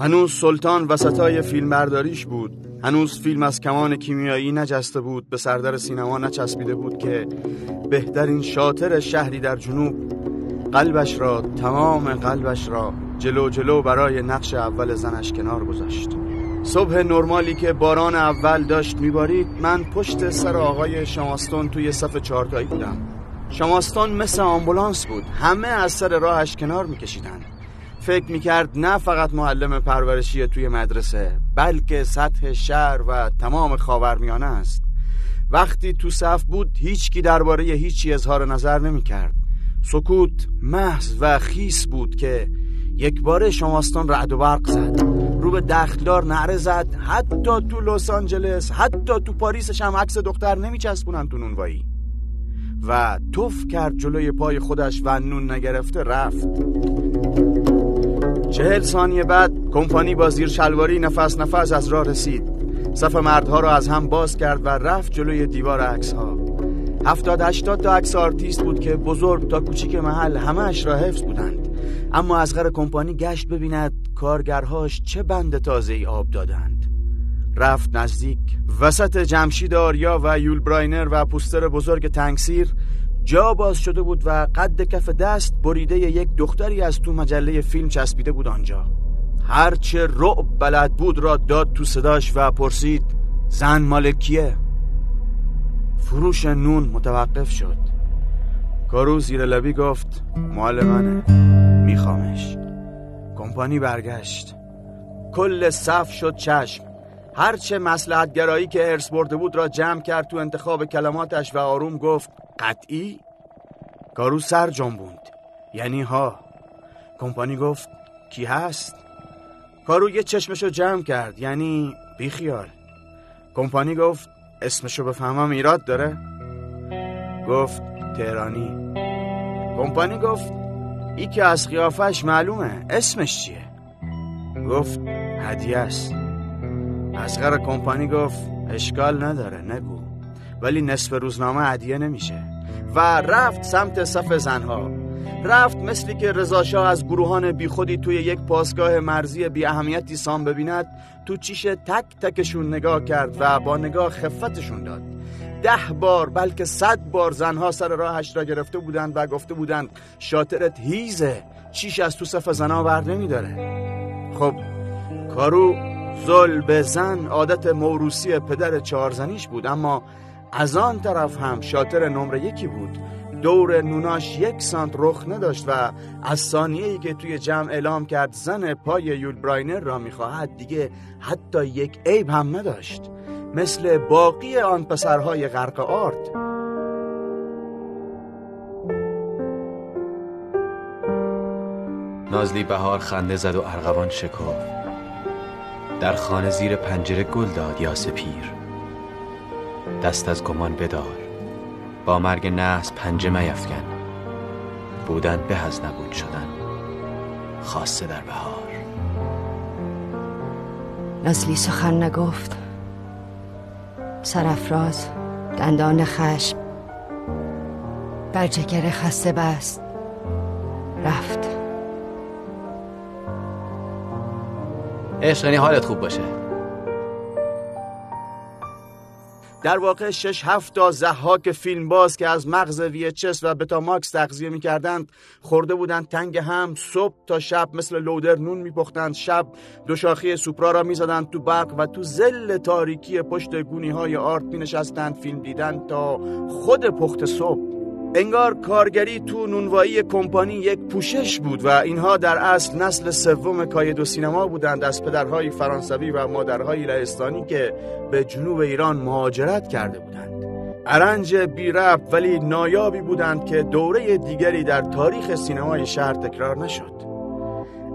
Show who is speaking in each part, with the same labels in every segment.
Speaker 1: هنوز سلطان وسطای فیلم برداریش بود. هنوز فیلم از کمان کیمیایی نجسته بود. به سردر سینما نچسبیده بود که بهترین شاطر شهری در جنوب قلبش را تمام قلبش را جلو جلو برای نقش اول زنش کنار گذاشت. صبح نرمالی که باران اول داشت میبارید من پشت سر آقای شماستون توی صف چهارتایی بودم. شماستون مثل آمبولانس بود. همه از سر راهش کنار میکشیدن. فکر می‌کرد نه فقط معلم پرورشی توی مدرسه بلکه سطح شهر و تمام خاورمیانه است. وقتی تو صف بود هیچکی درباره هیچی اظهار نظر نمی‌کرد. سکوت محض و خیس بود که یک باره شماستان رعد و برق زد. رو به دختلار نعره زد. حتی تو لس آنجلس حتی تو پاریسش هم عکس دختر نمیچسبونن تو نونوایی. و توف کرد جلوی پای خودش و نون نگرفته رفت. چهل ثانیه بعد کمپانی با زیر شلواری نفس نفس از راه رسید. صف مردها را از هم باز کرد و رفت جلوی دیوار عکس ها هفتاد هشتاد تا عکس آرتیست بود که بزرگ تا کوچیک محل همه اش را حفظ بودند. اما از غر کمپانی گشت ببیند کارگرهاش چه بند تازه ای آب دادند. رفت نزدیک وسط جمشید آریا و یول براینر و پوستر بزرگ تنگسیر جا باز شده بود و قد کف دست بریده یک دختری از تو مجله فیلم چسبیده بود آنجا. هرچه رعب بلد بود را داد تو صداش و پرسید زن مالکیه فروش نون متوقف شد. کارو زیر لبی گفت مال منه میخوامش. کمپانی برگشت. کل صف شد چشم. هرچه مسلحت گرایی که ارس برده بود را جمع کرد تو انتخاب کلماتش و آروم گفت قطعی کارو سر جنبوند یعنی ها. کمپانی گفت کی هست؟ کارو یه چشمشو جمع کرد یعنی بیخیال. کمپانی گفت اسمشو بفهمم ایراد داره؟ گفت تهرانی. کمپانی گفت ای که از قیافش معلومه اسمش چیه؟ گفت هدیه است. اسقر کمپانی گفت اشکال نداره نگو. ولی نصف روزنامه هدیه نمیشه. و رفت سمت صف زنها. رفت مثلی که رضاشاه از گروهان بیخودی توی یک پاسگاه مرزی بی اهمیتی سام ببیند تو چیش تک تکشون نگاه کرد و با نگاه خفتشون داد. ده بار بلکه صد بار زنها سر راهش را گرفته بودند و گفته بودند شاطرت هیزه چیش از تو صف زنها ور نمیداره. خب کارو زل به زن عادت موروسی پدر چهارزنیش بود اما از آن طرف هم شاطر نمره یکی بود. دور نوناش یک سانت رخ نداشت و از ثانیه‌ای که توی جمع اعلام کرد زن پای یول براینر را می‌خواهد دیگه حتی یک عیب هم نداشت. مثل باقی آن پسرهای غرق آرد.
Speaker 2: نازلی بهار خنده زد و ارغوان شکفت در خانه زیر پنجره گل داد یا سپیر. دست از گمان بدار. با مرگ نحس پنجه میفکن. بودن به از نبود شدن. خاصه در بهار.
Speaker 3: نازلی سخن نگفت. سرفراز دندان خشم. بر جگر خسته بست. رفت.
Speaker 2: عشق یعنی حالت خوب باشه.
Speaker 1: در واقع شش هفت تا زحاک فیلم باز که از مغز ویچس و بتا ماکس تغذیه می‌کردند خورده بودند تنگ هم صبح تا شب مثل لودر نون میپختند شب دو شاخی سوپرا را می‌زدند تو برق و تو زل تاریکی پشت گونی های آرت مینشستند فیلم دیدن تا خود پخت صبح. انگار کارگری تو نونوایی کمپانی یک پوشش بود و اینها در اصل نسل سوم کاید و سینما بودند. از پدرهای فرانسوی و مادرهای لهستانی که به جنوب ایران مهاجرت کرده بودند. ارنج بی رب ولی نایابی بودند که دوره دیگری در تاریخ سینمای شهر تکرار نشد.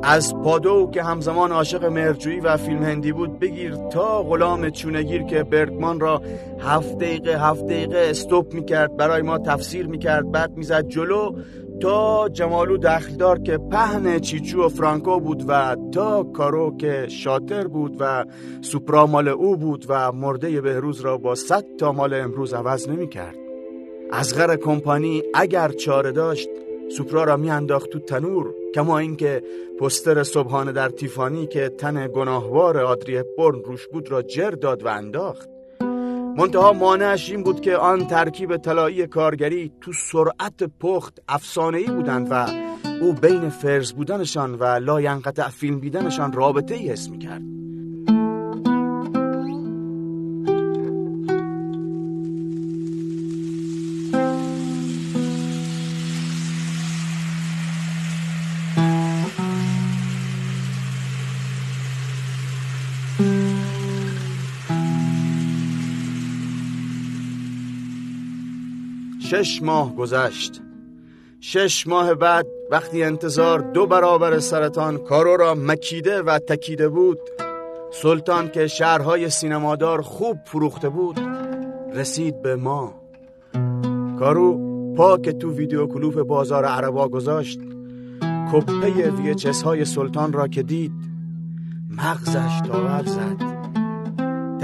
Speaker 1: از پادو که همزمان عاشق مرجویی و فیلم هندی بود بگیر تا غلام چونگیر که برگمان را هفت دقیقه هفت دقیقه استوب می‌کرد برای ما تفسیر می‌کرد بعد می‌زد جلو تا جمالو دخلدار که پهن چیچو و فرانکو بود و تا کارو که شاتر بود و سوپرا مال او بود و مرده بهروز را با صد تا مال امروز عوض نمی‌کرد. از غر کمپانی اگر چاره داشت سوپرا را میانداخت تو تنور. کما اینکه پستر صبحانه در تیفانی که تن گناهوار آدری برن روش بود را جر داد و انداخت. منتها مانعش این بود که آن ترکیب طلایی کارگری تو سرعت پخت افسانه‌ای بودند و او بین فرز بودنشان و لاینقطع فیلم دیدنشان رابطه ای حس می‌کرد. شش ماه گذشت. شش ماه بعد وقتی انتظار دو برابر سرطان کارو را مکیده و تکیده بود سلطان که شهرهای سینمادار خوب فروخته بود رسید به ما. کارو پا که تو ویدیو کلوپ بازار عربا گذاشت. کپه ویچس های سلطان را که دید مغزش داور زد.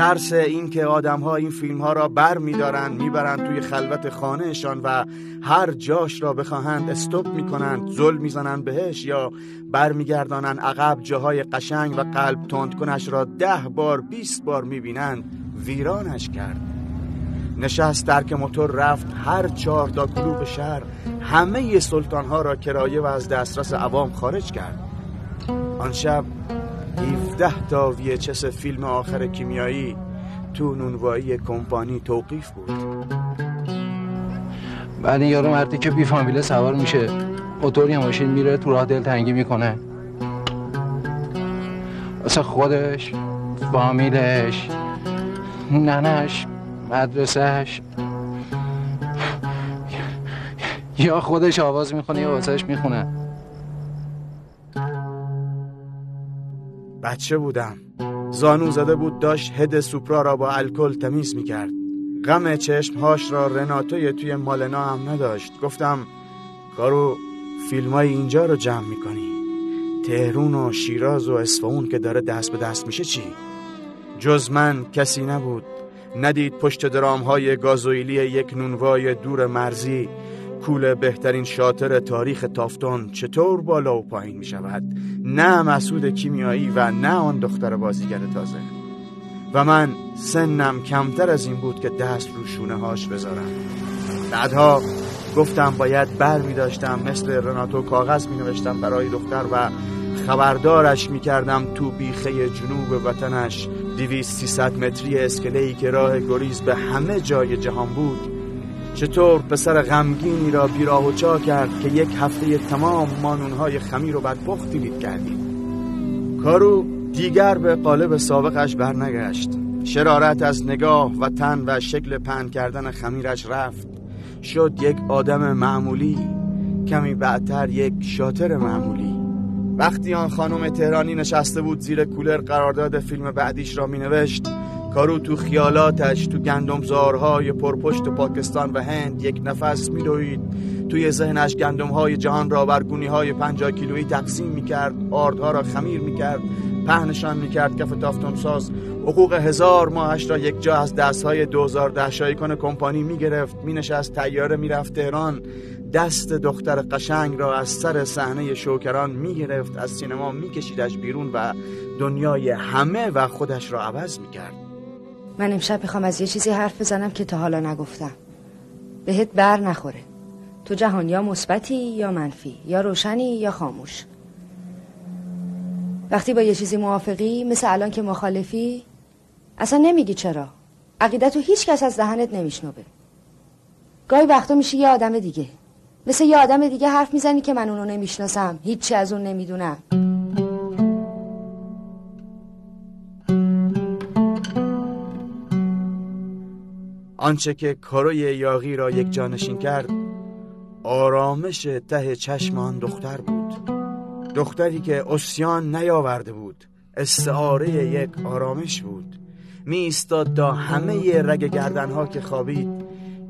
Speaker 1: ترس این که آدم ها این فیلم ها را بر می دارن می برن توی خلوت خانهشان و هر جاش را بخواهند استوب می کنند زل می زنند بهش یا بر می گردانند عقب جاهای قشنگ و قلب تند کنش را ده بار بیست بار می بینند ویرانش کرد. نشست درک موتور رفت هر چهار تا کلوب شهر همه سلطان ها را کرایه و از دسترس عوام خارج کرد. آن شب 17 تا ویچس فیلم آخر کیمیایی تو نونوایی کمپانی توقیف بود.
Speaker 4: بعد این یارو مردی که بی فامیله سوار میشه موتور ماشین میره تو راه دل تنگی می‌کنه. واسه خودش فامیلش ننش مدرسهش. یا خودش آواز می‌خونه یا واسهش می‌خونه.
Speaker 1: بچه بودم. زانو زده بود داشت هد سوپرا را با الکل تمیز می‌کرد. غم چشمهاش را رناتوی توی مالنا هم نداشت. گفتم کارو فیلم های اینجا رو جمع می‌کنی. تهرون و شیراز و اصفهون که داره دست به دست میشه چی؟ جز من کسی نبود. ندید پشت درام های گازوئیلی یک نونوای دور مرزی کول بهترین شاطر تاریخ تافتون چطور بالا و پایین می شود؟ نه مسعود کیمیایی و نه آن دختر بازیگر تازه. و من سنم کمتر از این بود که دست رو شونه هاش بذارم. بعدها گفتم باید بر می داشتم مثل رناتو کاغذ می نوشتم برای دختر و خبردارش می کردم تو بیخه جنوب وطنش. دیویست سیصد متری اسکلهی که راه گریز به همه جای جهان بود. چطور پسر غمگینی را بیراه و چا کرد که یک هفته تمام مانونهای خمیر و بدبختی دید کردیم. کارو دیگر به قالب سابقش برنگشت. شرارت از نگاه و تن و شکل پن کردن خمیرش رفت. شد یک آدم معمولی کمی بعدتر یک شاتر معمولی. وقتی آن خانم تهرانی نشسته بود زیر کولر قرارداد فیلم بعدیش را می نوشت کارو تو خیالاتش تو گندمزارهای پرپشت پاکستان و هند یک نفس میدوید. توی ذهنش گندمهای جهان را بر های پنجاه کیلویی تقسیم می‌کرد آردها را خمیر می‌کرد پهنشان می‌کرد کف تافتون ساز. حقوق هزار ماهش را یک جا از دستهای دوزار دهشایی کنه کمپانی می‌گرفت. مینشست تیاره می‌رفت تهران. دست دختر قشنگ را از سر صحنه شوکران می‌گرفت از سینما میکشیدش بیرون و دنیای همه و خودش را عوض می‌کرد.
Speaker 3: من امشب می‌خوام از یه چیزی حرف بزنم که تا حالا نگفتم. بهت بر نخوره. تو جهان یا مثبتی یا منفی یا روشنی یا خاموش. وقتی با یه چیزی موافقی مثل الان که مخالفی اصلا نمیگی چرا. عقیدتو هیچ کس از دهنت نمیشنوه. گاهی وقتا میشه یه آدم دیگه. مثل یه آدم دیگه حرف می‌زنی که من اونو نمی‌شناسم هیچی از اون نمی‌دونم.
Speaker 1: آنچه که کاروی یاغی را یک جانشین کرد آرامش ته چشم آن دختر بود. دختری که اسیان نیاورده بود استعاره یک آرامش بود. می ایستاد تا همه رگ گردنها که خوابید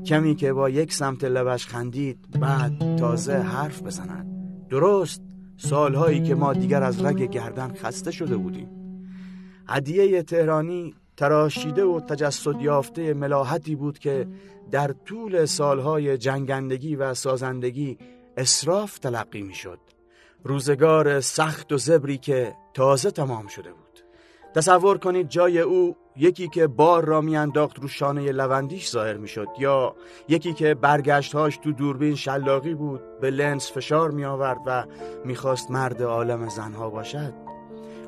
Speaker 1: کمی که با یک سمت لبش خندید بعد تازه حرف بزند. درست سالهایی که ما دیگر از رگ گردن خسته شده بودیم. هدیه تهرانی تراشیده و تجسد یافته ملاحتی بود که در طول سالهای جنگندگی و سازندگی اصراف تلقی می شد روزگار سخت و زبری که تازه تمام شده بود. تصور کنید جای او یکی که بار را میانداخت رو شانه لوندیش ظاهر می‌شد یا یکی که برگشتهاش تو دوربین شلاقی بود به لنز فشار می آورد و می‌خواست مرد عالم زنها باشد.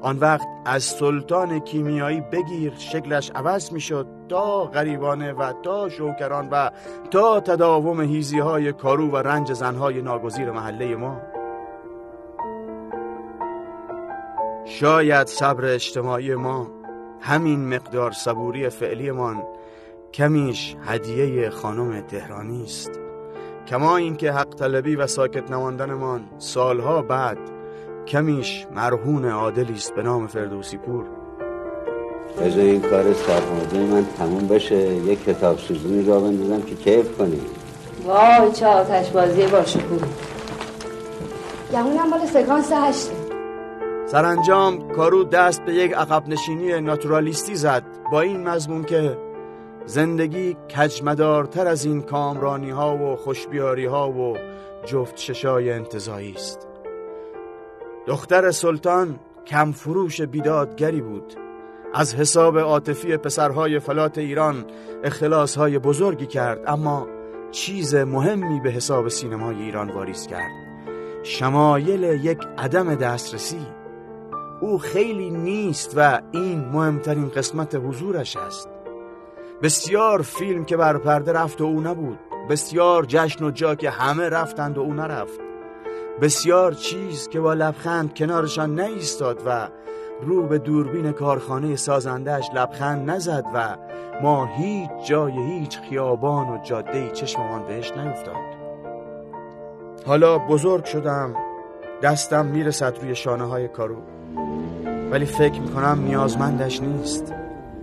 Speaker 1: آن وقت از سلطان کیمیایی بگیر شکلش عوض می‌شد تا غریبانه و تا شوکران و تا تداوم هیزی های کارو و رنج زنهای ناگزیر محله ما. شاید صبر اجتماعی ما همین مقدار صبوری فعلیمان کمیش هدیه خانم تهرانی است. کما اینکه حق طلبی و ساکت نماندنمان سالها بعد کمیش مرهون عادلی است به نام فردوسی پور.
Speaker 5: بذار این کار سرمازه من تموم بشه. یک کتاب سوزونی را بندازم که کیف کنی.
Speaker 3: وای چه آتش بازی باشه پور گمونم مال سکانس هشته
Speaker 1: سرانجام کارو دست به یک عقب نشینی ناتورالیستی زد. با این مضمون که زندگی کجمدارتر از این کامرانی ها و خوشبیاری ها و جفت ششای انتظایی است. دختر سلطان کم فروش بیدادگری بود. از حساب عاطفی پسرهای فلات ایران اختلاس بزرگی کرد اما چیز مهمی به حساب سینمای ایران واریز کرد. شمایل یک عدم دسترسی. او خیلی نیست و این مهمترین قسمت حضورش است. بسیار فیلم که بر پرده رفت و او نبود. بسیار جشن و جا که همه رفتند و او نرفت. بسیار چیز که با لبخند کنارشان نیستاد و رو به دوربین کارخانه سازندهش لبخند نزد و ما هیچ جای هیچ خیابان و جاده چشممان بهش نیفتاد. حالا بزرگ شدم دستم می‌رسد روی شانه های کارو. ولی فکر می‌کنم نیازمندش نیست.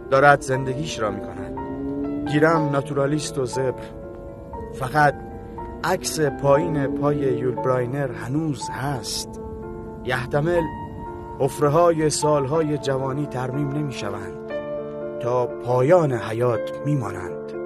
Speaker 1: دارد زندگیش را می‌کند. گیرم ناتورالیست و زبر. فقط عکس پایین پای یول براینر هنوز هست. یحتمل افره های سالهای جوانی ترمیم نمی شوند تا پایان حیات میمانند.